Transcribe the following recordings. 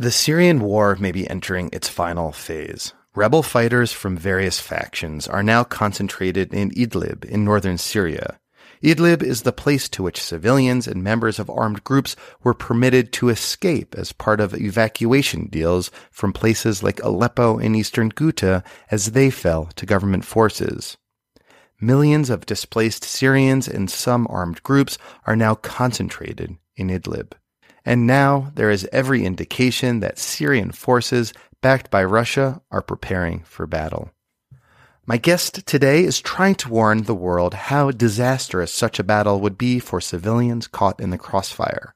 The Syrian war may be entering its final phase. Rebel fighters from various factions are now concentrated in Idlib in northern Syria. Idlib is the place to which civilians and members of armed groups were permitted to escape as part of evacuation deals from places like Aleppo and eastern Ghouta as they fell to government forces. Millions of displaced Syrians and some armed groups are now concentrated in Idlib. And now there is every indication that Syrian forces, backed by Russia, are preparing for battle. My guest today is trying to warn the world how disastrous such a battle would be for civilians caught in the crossfire.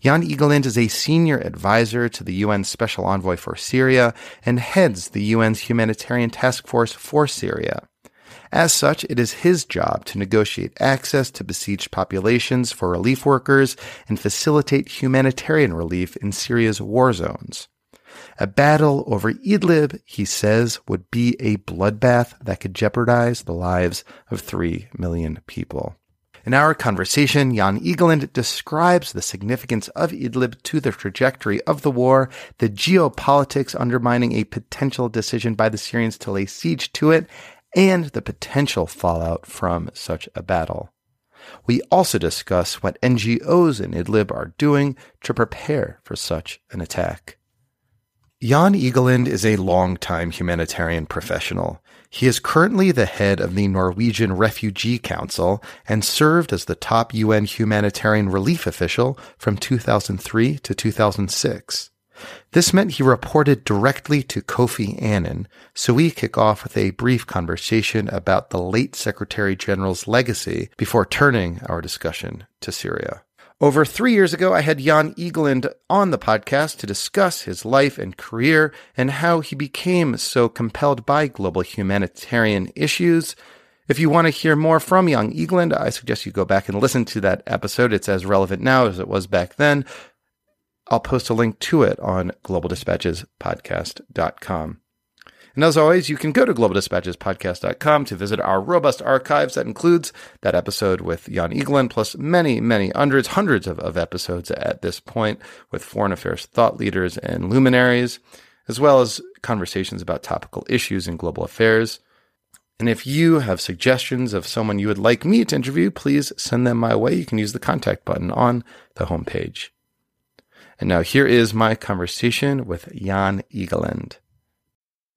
Jan Egeland is a senior advisor to the UN Special Envoy for Syria and heads the UN's humanitarian task force for Syria. As such, it is his job to negotiate access to besieged populations for relief workers and facilitate humanitarian relief in Syria's war zones. A battle over Idlib, he says, would be a bloodbath that could jeopardize the lives of three million people. In our conversation, Jan Egeland describes the significance of Idlib to the trajectory of the war, the geopolitics undermining a potential decision by the Syrians to lay siege to it, and the potential fallout from such a battle. We also discuss what NGOs in Idlib are doing to prepare for such an attack. Jan Egeland is a longtime humanitarian professional. He is currently the head of the Norwegian Refugee Council and served as the top UN humanitarian relief official from 2003 to 2006. This meant he reported directly to Kofi Annan, so we kick off with a brief conversation about the late Secretary General's legacy before turning our discussion to Syria. Over three years ago, I had Jan Egeland on the podcast to discuss his life and career and how he became so compelled by global humanitarian issues. If you want to hear more from Jan Egeland, I suggest you go back and listen to that episode. It's as relevant now as it was back then. I'll post a link to it on globaldispatchespodcast.com. And as always, you can go to globaldispatchespodcast.com to visit our robust archives that includes that episode with Jan Egeland, plus many, many hundreds, hundreds of, of episodes at this point with foreign affairs thought leaders and luminaries, as well as conversations about topical issues in global affairs. And if you have suggestions of someone you would like me to interview, please send them my way. You can use the contact button on the homepage. And now here is my conversation with Jan Egeland.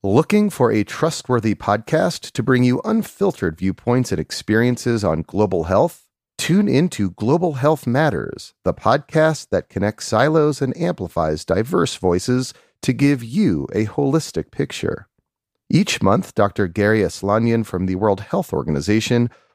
Looking for a trustworthy podcast to bring you unfiltered viewpoints and experiences on global health? Tune into Global Health Matters, the podcast that connects silos and amplifies diverse voices to give you a holistic picture. Each month, Dr. Garry Aslanyan from the World Health Organization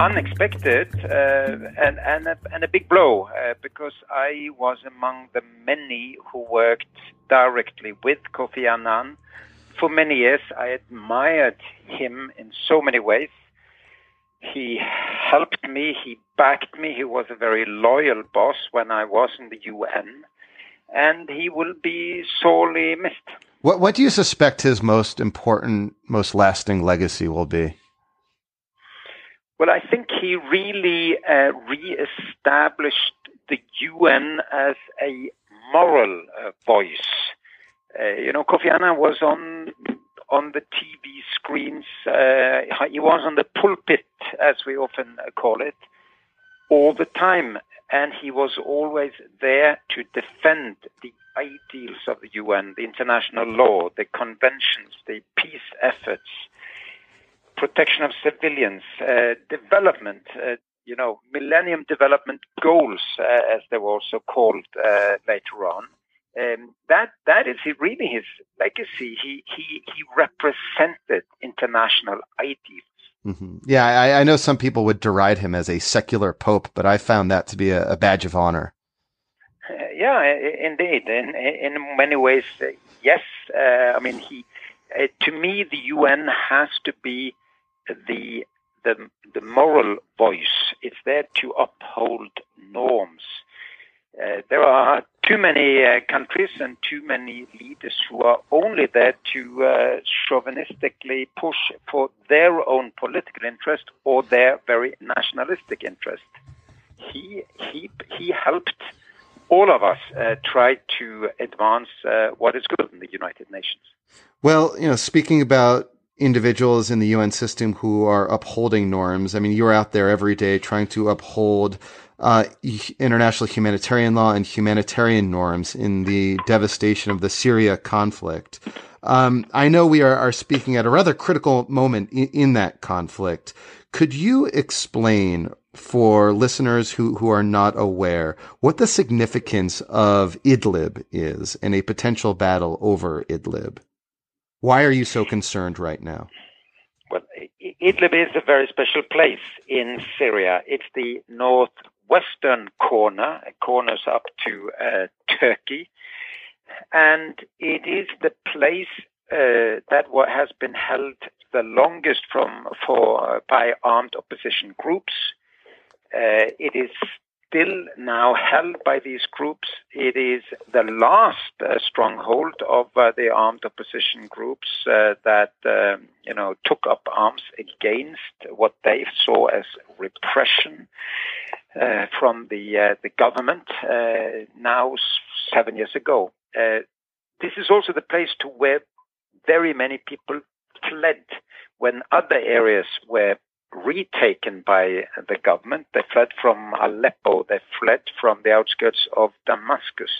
unexpected uh, and, and, a, and a big blow uh, because I was among the many who worked directly with Kofi Annan for many years, I admired him in so many ways. He helped me, he backed me, he was a very loyal boss when I was in the UN, and he will be sorely missed. What, what do you suspect his most important, most lasting legacy will be? Well, I think he really uh, re-established the UN as a moral uh, voice uh, you know, Kofi Annan was on on the TV screens. Uh, he was on the pulpit, as we often call it, all the time, and he was always there to defend the ideals of the UN, the international law, the conventions, the peace efforts. Protection of civilians, uh, development, uh, you know, Millennium Development Goals, uh, as they were also called uh, later on. Um, that that is really his legacy. He he he represented international ideals. Mm-hmm. Yeah, I, I, know some people would deride him as a secular pope, but I found that to be a, a badge of honor. Uh, yeah, indeed. In in many ways, uh, yes. Uh, I mean, he uh, to me the UN has to be the the the moral voice. It's there to uphold norms. Uh, there are too many uh, countries and too many leaders who are only there to uh, chauvinistically push for their own political interest or their very nationalistic interest. He he he helped all of us uh, try to advance uh, what is good in the United Nations. Well, you know, speaking about individuals in the UN system who are upholding norms. I mean, you're out there every day trying to uphold uh, international humanitarian law and humanitarian norms in the devastation of the Syria conflict. Um, I know we are, are, speaking at a rather critical moment in, in, that conflict. Could you explain for listeners who, who are not aware what the significance of Idlib is and a potential battle over Idlib? Why are you so concerned right now? Well, Idlib is a very special place in Syria. It's the northwestern corner, corners up to uh, Turkey, and it is the place uh, that has been held the longest from for by armed opposition groups. Uh, it is still now held by these groups. It is the last uh, stronghold of uh, the armed opposition groups uh, that um, you know took up arms against what they saw as repression uh, from the uh, the government. Uh, now seven years ago, this is also the place to where very many people fled when other areas were retaken by the government. They fled from Aleppo. They fled from the outskirts of Damascus.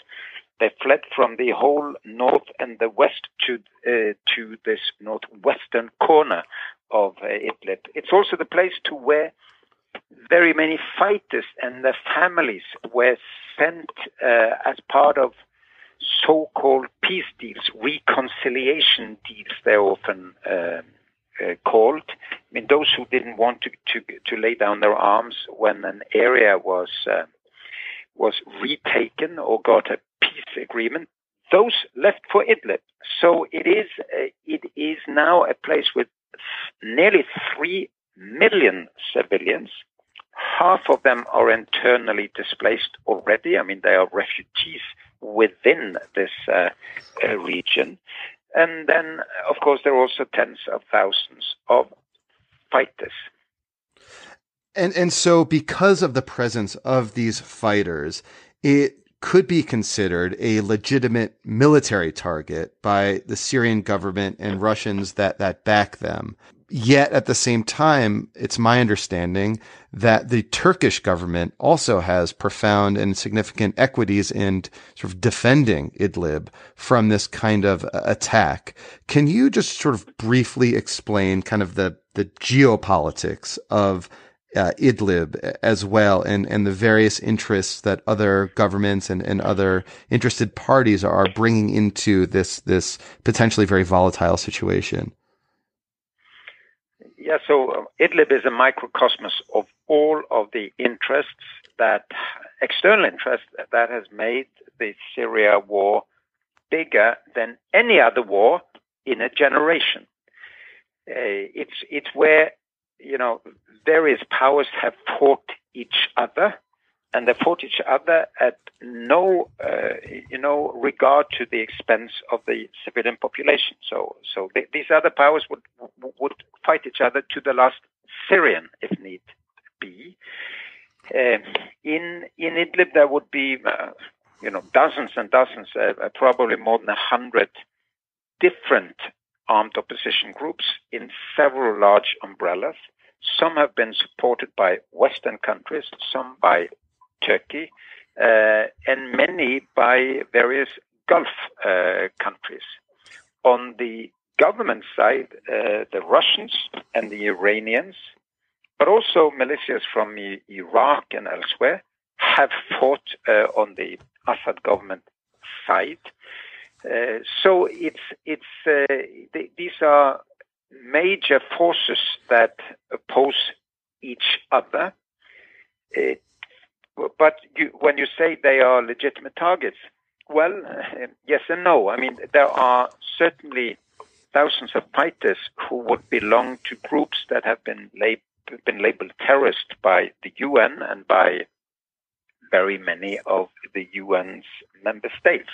They fled from the whole north and the west to uh, to this northwestern corner of uh, Idlib. It's also the place to where very many fighters and their families were sent uh, as part of so-called peace deals, reconciliation deals. They're often um, uh, called. I mean, those who didn't want to, to, to lay down their arms when an area was uh, was retaken or got a peace agreement, those left for Idlib. So it is uh, it is now a place with nearly three million civilians. Half of them are internally displaced already. I mean, they are refugees within this uh, uh, region. And then, of course, there are also tens of thousands of fighters. And and so because of the presence of these fighters, it could be considered a legitimate military target by the Syrian government and Russians that, that back them. Yet at the same time, it's my understanding that the Turkish government also has profound and significant equities in sort of defending Idlib from this kind of uh, attack. Can you just sort of briefly explain kind of the, the geopolitics of uh, Idlib as well and, and the various interests that other governments and, and other interested parties are bringing into this, this potentially very volatile situation? Yeah, so uh, Idlib is a microcosmos of all of the interests that, external interests that has made the Syria war bigger than any other war in a generation. Uh, it's it's where you know various powers have fought each other and they fought each other at no, uh, you know, regard to the expense of the civilian population. So, so th- these other powers would would fight each other to the last Syrian, if need be. Uh, in in Idlib, there would be, uh, you know, dozens and dozens, uh, uh, probably more than a hundred different armed opposition groups in several large umbrellas. Some have been supported by Western countries, some by Turkey, uh, and many by various Gulf uh, countries. On the government side, uh, the Russians and the Iranians, but also militias from Iraq and elsewhere, have fought on the Assad government side. Uh, so it's it's uh, th- these are major forces that oppose each other. Uh, but you, when you say they are legitimate targets, well, yes and no. I mean, there are certainly thousands of fighters who would belong to groups that have been, lab- been labeled terrorist by the UN and by very many of the UN's member states.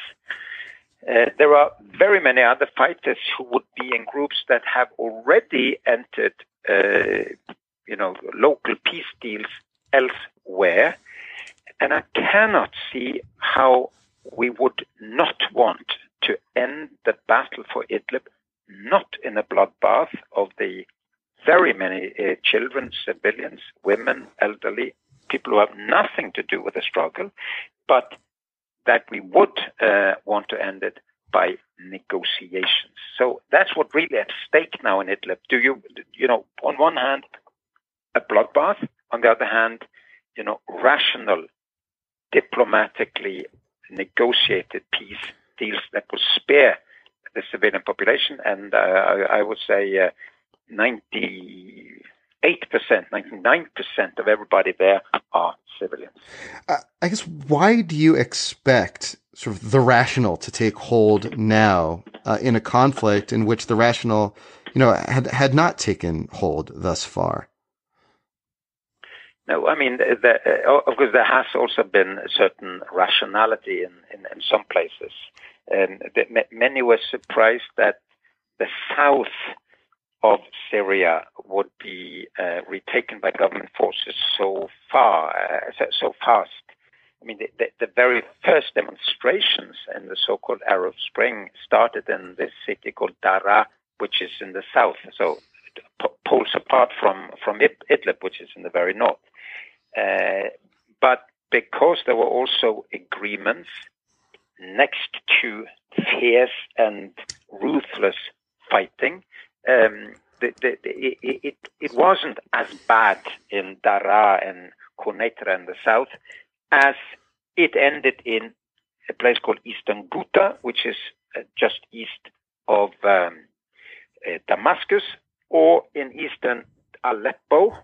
Uh, there are very many other fighters who would be in groups that have already entered, uh, you know, local peace deals elsewhere, and I cannot see how we would not want to end the battle for Idlib, not in a bloodbath of the very many uh, children, civilians, women, elderly, people who have nothing to do with the struggle, but that we would uh, want to end it by negotiations. So that's what really at stake now in Idlib. Do you, you know, on one hand, a bloodbath, on the other hand, you know, rational, diplomatically negotiated peace deals that will spare the civilian population, and uh, I, I, would say uh, 98%, 99% of everybody there are civilians. Uh, I guess why do you expect sort of the rational to take hold now uh, in a conflict in which the rational, you know, had had not taken hold thus far? No, I mean, the, of course, there has also been a certain rationality in, in, in some places. And the, many were surprised that the south of Syria would be uh, retaken by government forces so far, uh, so, so, fast. I mean, the, the, the, very first demonstrations in the so-called Arab Spring started in this city called Dara, which is in the south, so poles apart from from Idlib, which is in the very north. Uh, but because there were also agreements next to fierce and ruthless fighting, um, the, the, the, it, it, wasn't as bad in Dara and Quneitra in the south as it ended in a place called Eastern Ghouta, which is uh, just east of um, uh, Damascus, or in eastern Aleppo,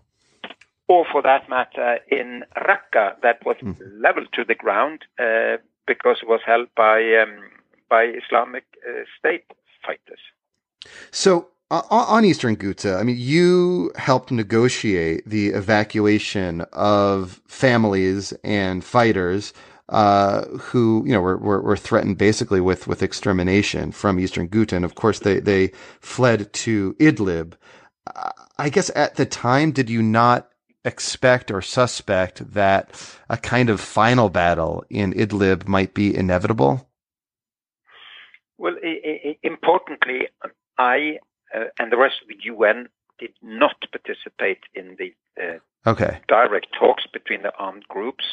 or for that matter, in Raqqa, that was mm. leveled to the ground uh, because it was held by um, by Islamic uh, State fighters. So. Uh, on Eastern Ghouta, I mean, you helped negotiate the evacuation of families and fighters uh, who you know were, were, were threatened basically with with extermination from Eastern Ghouta, and of course they they fled to Idlib. I guess at the time, did you not expect or suspect that a kind of final battle in Idlib might be inevitable? Well, I- I- importantly, I uh, and the rest of the UN did not participate in the uh, okay. direct talks between the armed groups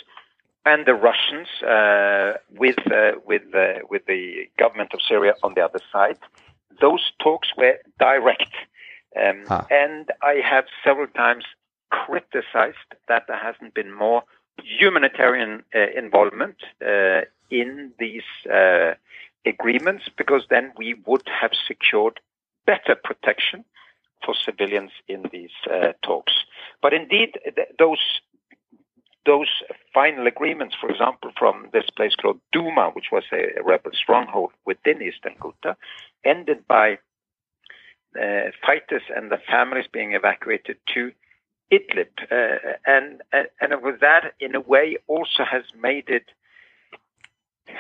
and the Russians uh, with uh, with uh, with the government of Syria on the other side. Those talks were direct, um, huh. and I have several times criticized that there hasn't been more humanitarian uh, involvement uh, in these uh, agreements because then we would have secured better protection for civilians in these uh, talks. But indeed, th- those those final agreements, for example, from this place called Duma, which was a, rebel stronghold within Eastern Ghouta, ended by uh, fighters and the families being evacuated to Idlib, uh, and and with that, in a way, also has made it,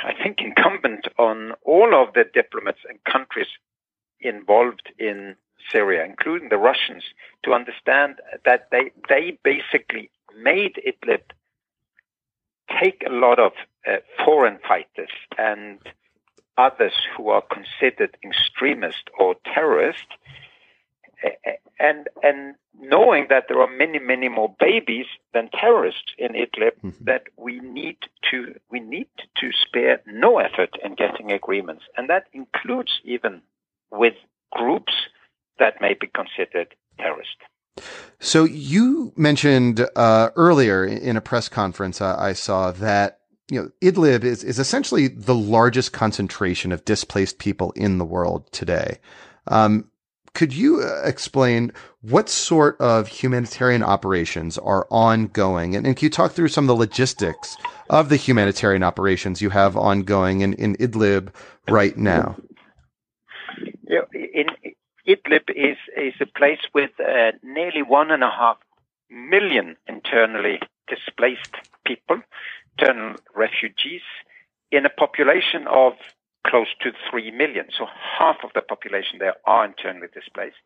I think, incumbent on all of the diplomats and countries involved in Syria, including the Russians, to understand that they they basically made Idlib take a lot of uh, foreign fighters and others who are considered extremist or terrorist, and and knowing that there are many many more babies than terrorists in Idlib, mm-hmm. that we need to we need to spare no effort in getting agreements, and that includes even with groups that may be considered terrorist. So you mentioned uh, earlier in a press conference uh, I saw that you know Idlib is is essentially the largest concentration of displaced people in the world today. Um, could you uh, explain what sort of humanitarian operations are ongoing? And, and, can you talk through some of the logistics of the humanitarian operations you have ongoing in, in Idlib right now? Idlib is, is a place with uh, nearly one and a half million internally displaced people, internal refugees, in a population of close to 3 million. So half of the population there are internally displaced.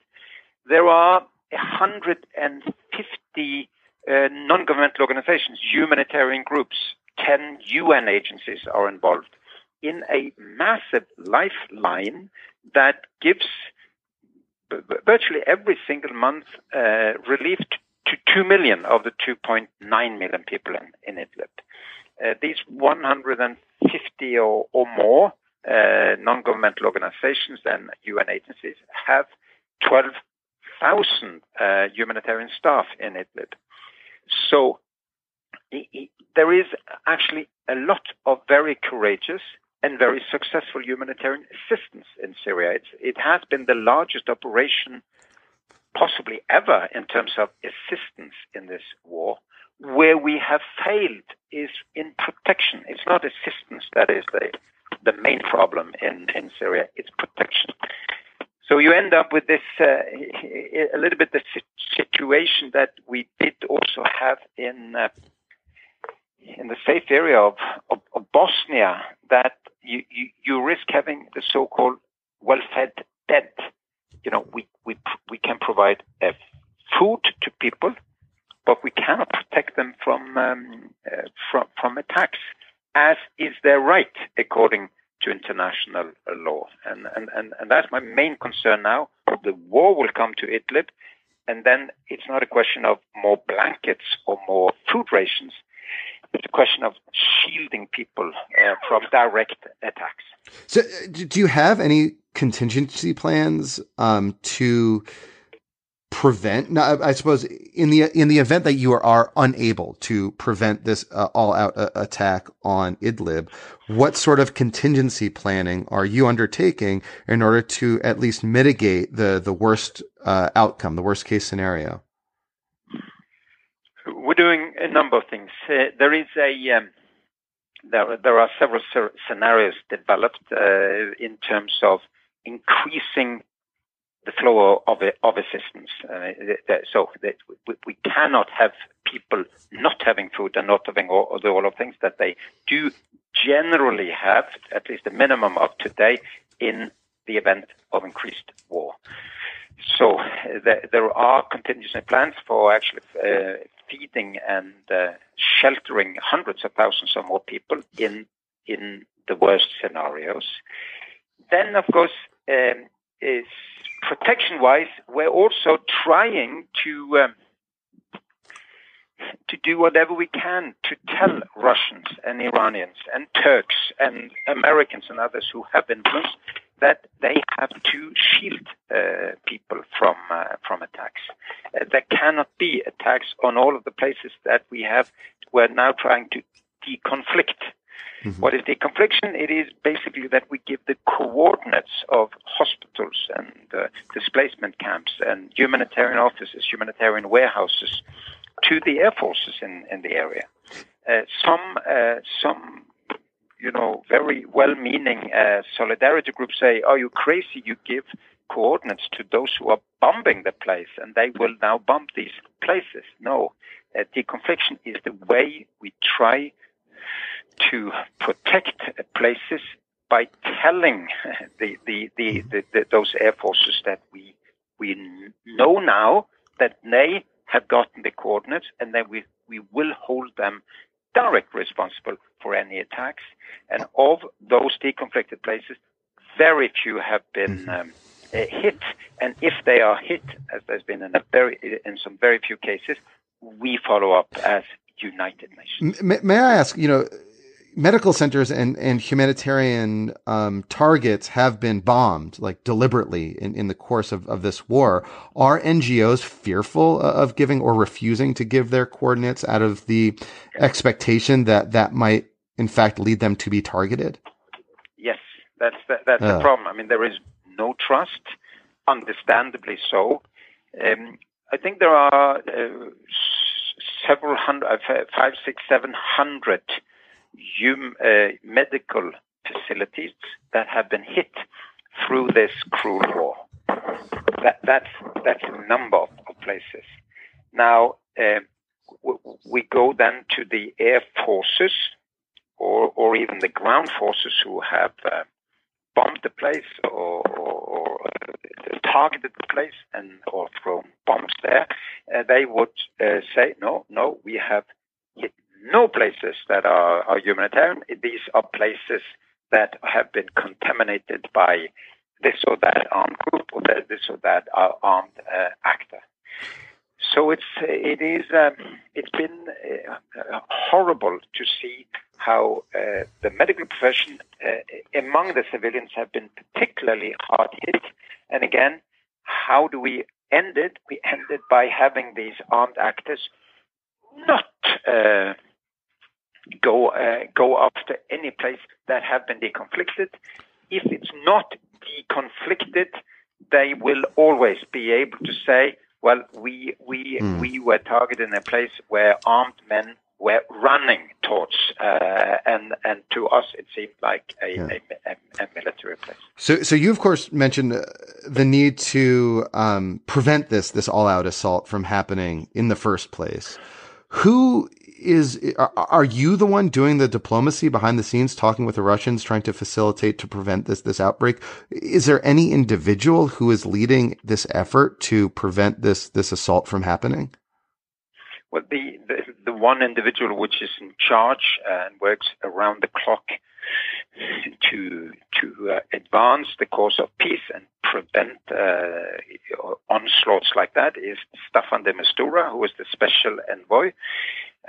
There are 150 uh, non-governmental organizations, humanitarian groups, 10 UN agencies are involved in a massive lifeline that gives virtually every single month uh, relief to 2 million of the 2.9 million people in, in Idlib. Uh, these 150 or, or more uh, non-governmental organizations and UN agencies have 12,000 uh, humanitarian staff in Idlib. So there is actually a lot of very courageous and very successful humanitarian assistance in Syria. It's, it has been the largest operation possibly ever in terms of assistance in this war. Where we have failed is in protection. It's not assistance that is the the main problem in, in Syria. It's protection. So you end up with this uh, a little bit the situation that we did also have in uh, in the safe area of, of, of Bosnia that you, you, you risk having the so-called well-fed dead. You know, we we we can provide uh, food to people, but we cannot protect them from um, uh, from from attacks as is their right according to international law. And, and, and, and that's my main concern now. The war will come to Idlib, and then it's not a question of more blankets or more food rations. It's a question of shielding people uh, from direct. So, uh, do you have any contingency plans um, to prevent now i suppose in the in the event that you are, are unable to prevent this uh, all out uh, attack on idlib what sort of contingency planning are you undertaking in order to at least mitigate the the worst uh, outcome the worst case scenario? We're doing a number of things. There is a um, there, there are several scenarios developed uh, in terms of increasing the flow of, of assistance. Uh, so that we, we, cannot have people not having food and not having all, all of things that they do generally have, at least a minimum of today, in the event of increased war. So uh, there, there are contingency plans for actually uh, feeding and uh, sheltering hundreds of thousands or more people in in the worst scenarios. Then, of course, um, is protection wise, we're also trying to um, to do whatever we can to tell Russians and Iranians and Turks and Americans and others who have influence that they have to shield uh, people from uh, from attacks. Uh, there cannot be attacks on all of the places that we have. We're now trying to deconflict Mm-hmm. What is deconfliction? It is basically that we give the coordinates of hospitals and uh, displacement camps and humanitarian offices, humanitarian warehouses to the air forces in, in the area. Uh, some, uh, some, you know, very well-meaning uh, solidarity groups say, "Are you crazy? You give coordinates to those who are bombing the place, and they will now bomb these places." No, uh, deconfliction is the way we try to protect places by telling the, the, the, the, those air forces that we we know now that they have gotten the coordinates and then we we will hold them direct responsible for any attacks. And of those deconflicted places, very few have been mm-hmm. um, uh, hit. And if they are hit, as there's been in a very in some very few cases, we follow up as United Nations. May, may I ask, you know, medical centers and, and humanitarian um, targets have been bombed, like deliberately in, in the course of, of this war. Are NGOs fearful of giving or refusing to give their coordinates out of the expectation that that might, in fact, lead them to be targeted? Yes, that's the, that's uh. the problem. I mean, there is no trust, understandably so. Um, I think there are uh, several hundred, uh, five, six, seven hundred hum, uh, medical facilities that have been hit through this cruel war. That, that's that's a number of, places. Now uh, we go then to the air forces, or or even the ground forces who have uh, bombed the place or, targeted the place and or thrown bombs there, uh, they would uh, say, no, no, we have no places that are, are humanitarian. These are places that have been contaminated by this or that armed group or this or that armed uh, actor. So it's it is um, it's been uh, horrible to see how uh, the medical profession uh, among the civilians have been particularly hard hit. And again, how do we end it? We end it by having these armed actors not uh, go uh, go after any place that have been deconflicted. If it's not deconflicted, they will always be able to say, "Well, we we mm. we were targeted in a place where armed men were running towards, uh, and and to us it seemed like a, yeah. a, a, a, military place. So, so you of course mentioned uh, the need to um, prevent this this all out assault from happening in the first place. Who is are you the one doing the diplomacy behind the scenes, talking with the Russians, trying to facilitate to prevent this this outbreak? Is there any individual who is leading this effort to prevent this this assault from happening? Well, the, the, the one individual which is in charge and works around the clock to to uh, advance the cause of peace and prevent uh, onslaughts like that is Staffan de Mistura, who is the special envoy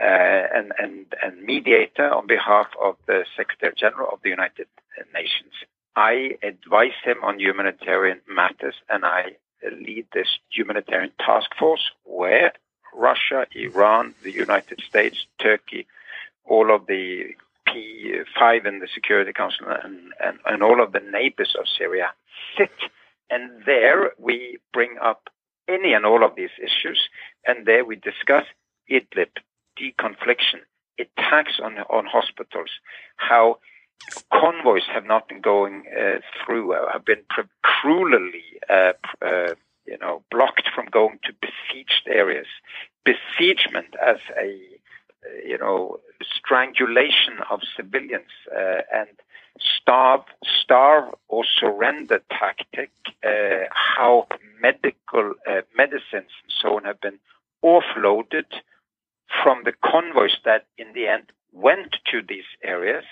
Uh, and, and and mediator on behalf of the Secretary General of the United Nations. I advise him on humanitarian matters, and I lead this humanitarian task force where Russia, Iran, the United States, Turkey, all of the P5 in the Security Council, and, and, and all of the neighbors of Syria sit. And there we bring up any and all of these issues, and there we discuss Idlib, deconfliction, attacks on, on hospitals, how convoys have not been going uh, through, uh, have been cruelly uh, uh you know, blocked from going to besieged areas. Besiegement as a, you know, strangulation of civilians uh, and starve, starve or surrender tactic. Uh, how medical uh, medicines and so on have been offloaded from the convoys that, in the end, went to these areas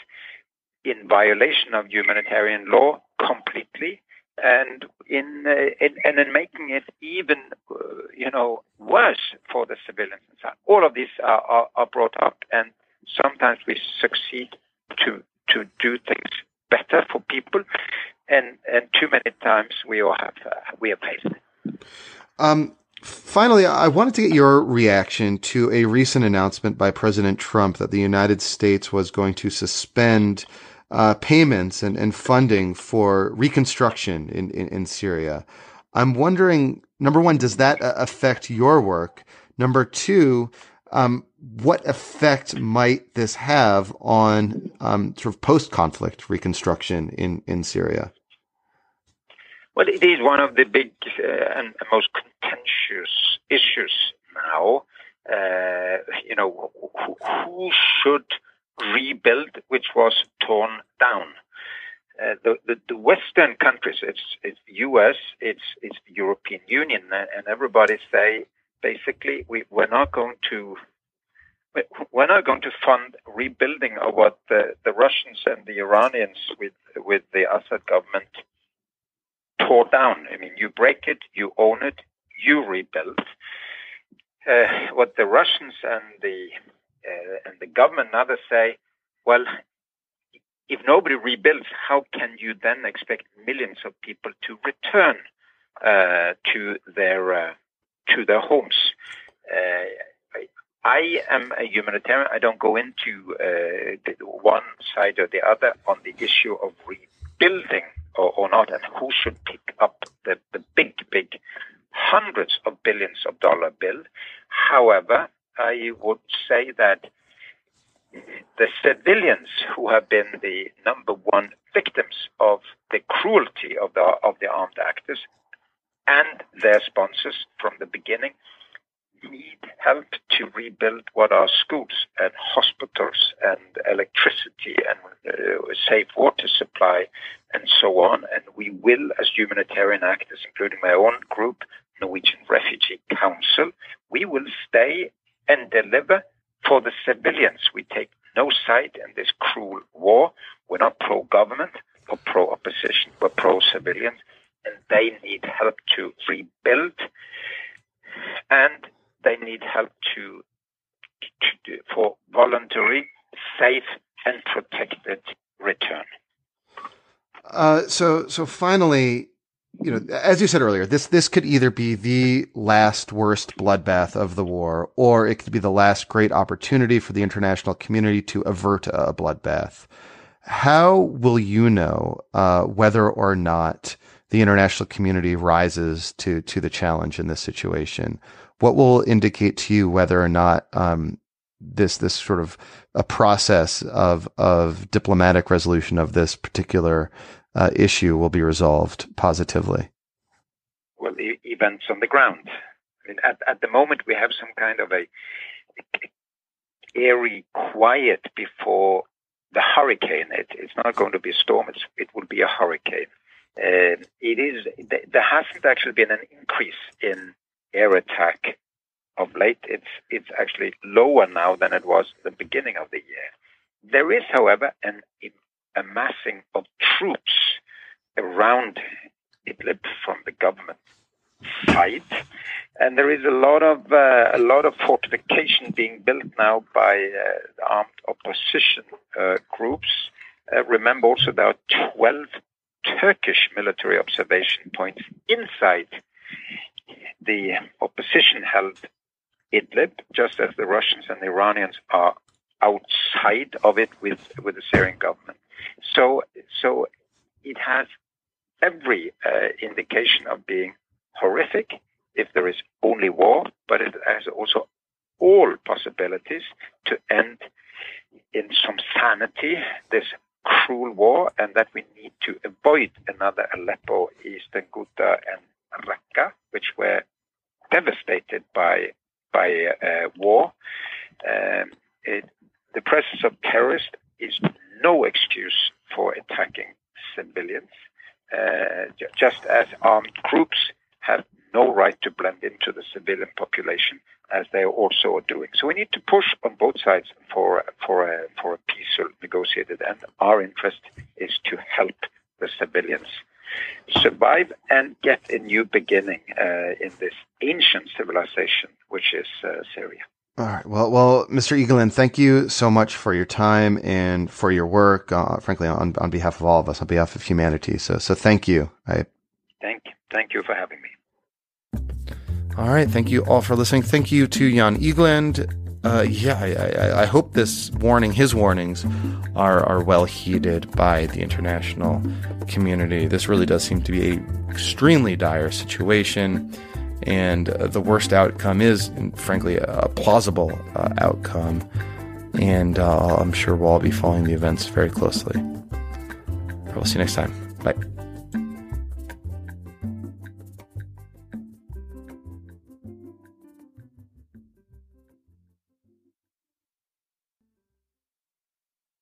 in violation of humanitarian law completely and in, uh, in, and in making it even uh, you know worse for the civilians on. All of these are, are, are, brought up, and sometimes we succeed to to do things better for people, and and too many times we all have uh, we have faced. Um, finally, I wanted to get your reaction to a recent announcement by President Trump that the United States was going to suspend uh, payments and, and funding for reconstruction in, in, in, Syria. I'm wondering, number one, does that uh, affect your work? Number two, um, what effect might this have on um, sort of post-conflict reconstruction in, in Syria? Well, it is one of the big uh, and most contentious issues now. Uh, you know, who, who should rebuild, which was torn down. Uh, the, the, the Western countries, it's it's U.S., it's it's the European Union, and everybody say basically we we're not going to we're not going to fund rebuilding of what the, the Russians and the Iranians with with the Assad government tore down. I mean, you break it, you own it, you rebuild. Uh, what the Russians and the uh, and the government now they say, well, if nobody rebuilds, how can you then expect millions of people to return uh, to their uh, to their homes? Uh, I am a humanitarian. I don't go into uh, one side or the other on the issue of rebuilding or, or not, and who should pick up the, the big, big hundreds of billions of dollar bill. However, I would say that the civilians who have been the number one victims of the cruelty of the of the armed actors and their sponsors from the beginning need help to rebuild what are schools and hospitals and electricity and uh, safe water supply and so on. And we will, as humanitarian actors, including my own group, Norwegian Refugee Council, we will stay and deliver for the civilians. We take no side in this cruel war. We're not pro government or pro opposition, we're pro civilians, and they need help to rebuild. And they need help to, to do, for voluntary, safe, and protected return. Uh, so, so finally, you know, as you said earlier, this this could either be the last worst bloodbath of the war, or it could be the last great opportunity for the international community to avert a bloodbath. How will you know uh, whether or not the international community rises to to the challenge in this situation? What will indicate to you whether or not um, this this sort of a process of of diplomatic resolution of this particular uh, issue will be resolved positively? Well, the events on the ground. I mean, at, at the moment, we have some kind of a, a airy quiet before the hurricane. It, it's not going to be a storm, It's, it will be a hurricane. Uh, it is, there hasn't actually been an increase in air attack of late. It's, it's actually lower now than it was the beginning of the year. There is, however, an amassing of troops around Idlib from the government side, and there is a lot of uh, a lot of fortification being built now by uh, armed opposition uh, groups. Uh, remember also there are 12 Turkish military observation points inside the opposition-held Idlib, just as the Russians and the Iranians are outside of it with with the Syrian government. So, so it has every uh, indication of being horrific if there is only war, but it has also all possibilities to end in some sanity this cruel war, and that we need to avoid another Aleppo, Eastern Ghouta, and Raqqa, which were devastated by by uh, war. Um, it, the presence of terrorists is no excuse for attacking civilians, uh, just as armed groups have no right to blend into the civilian population as they also are doing. So we need to push on both sides for for a for a peaceful negotiated end. Our interest is to help the civilians survive and get a new beginning uh, in this ancient civilization, which is uh, Syria. All right. Well, well, Mr. Egeland, thank you so much for your time and for your work. Uh, frankly, on on behalf of all of us, on behalf of humanity. So, so thank you. I thank thank you for having me. All right. Thank you all for listening. Thank you to Jan Egeland. Uh, yeah, I, I, I, hope this warning, his warnings, are are well heeded by the international community. This really does seem to be a extremely dire situation and uh, the worst outcome is, frankly, a plausible uh, outcome. And uh, I'm sure we'll all be following the events very closely. We'll see you next time. Bye.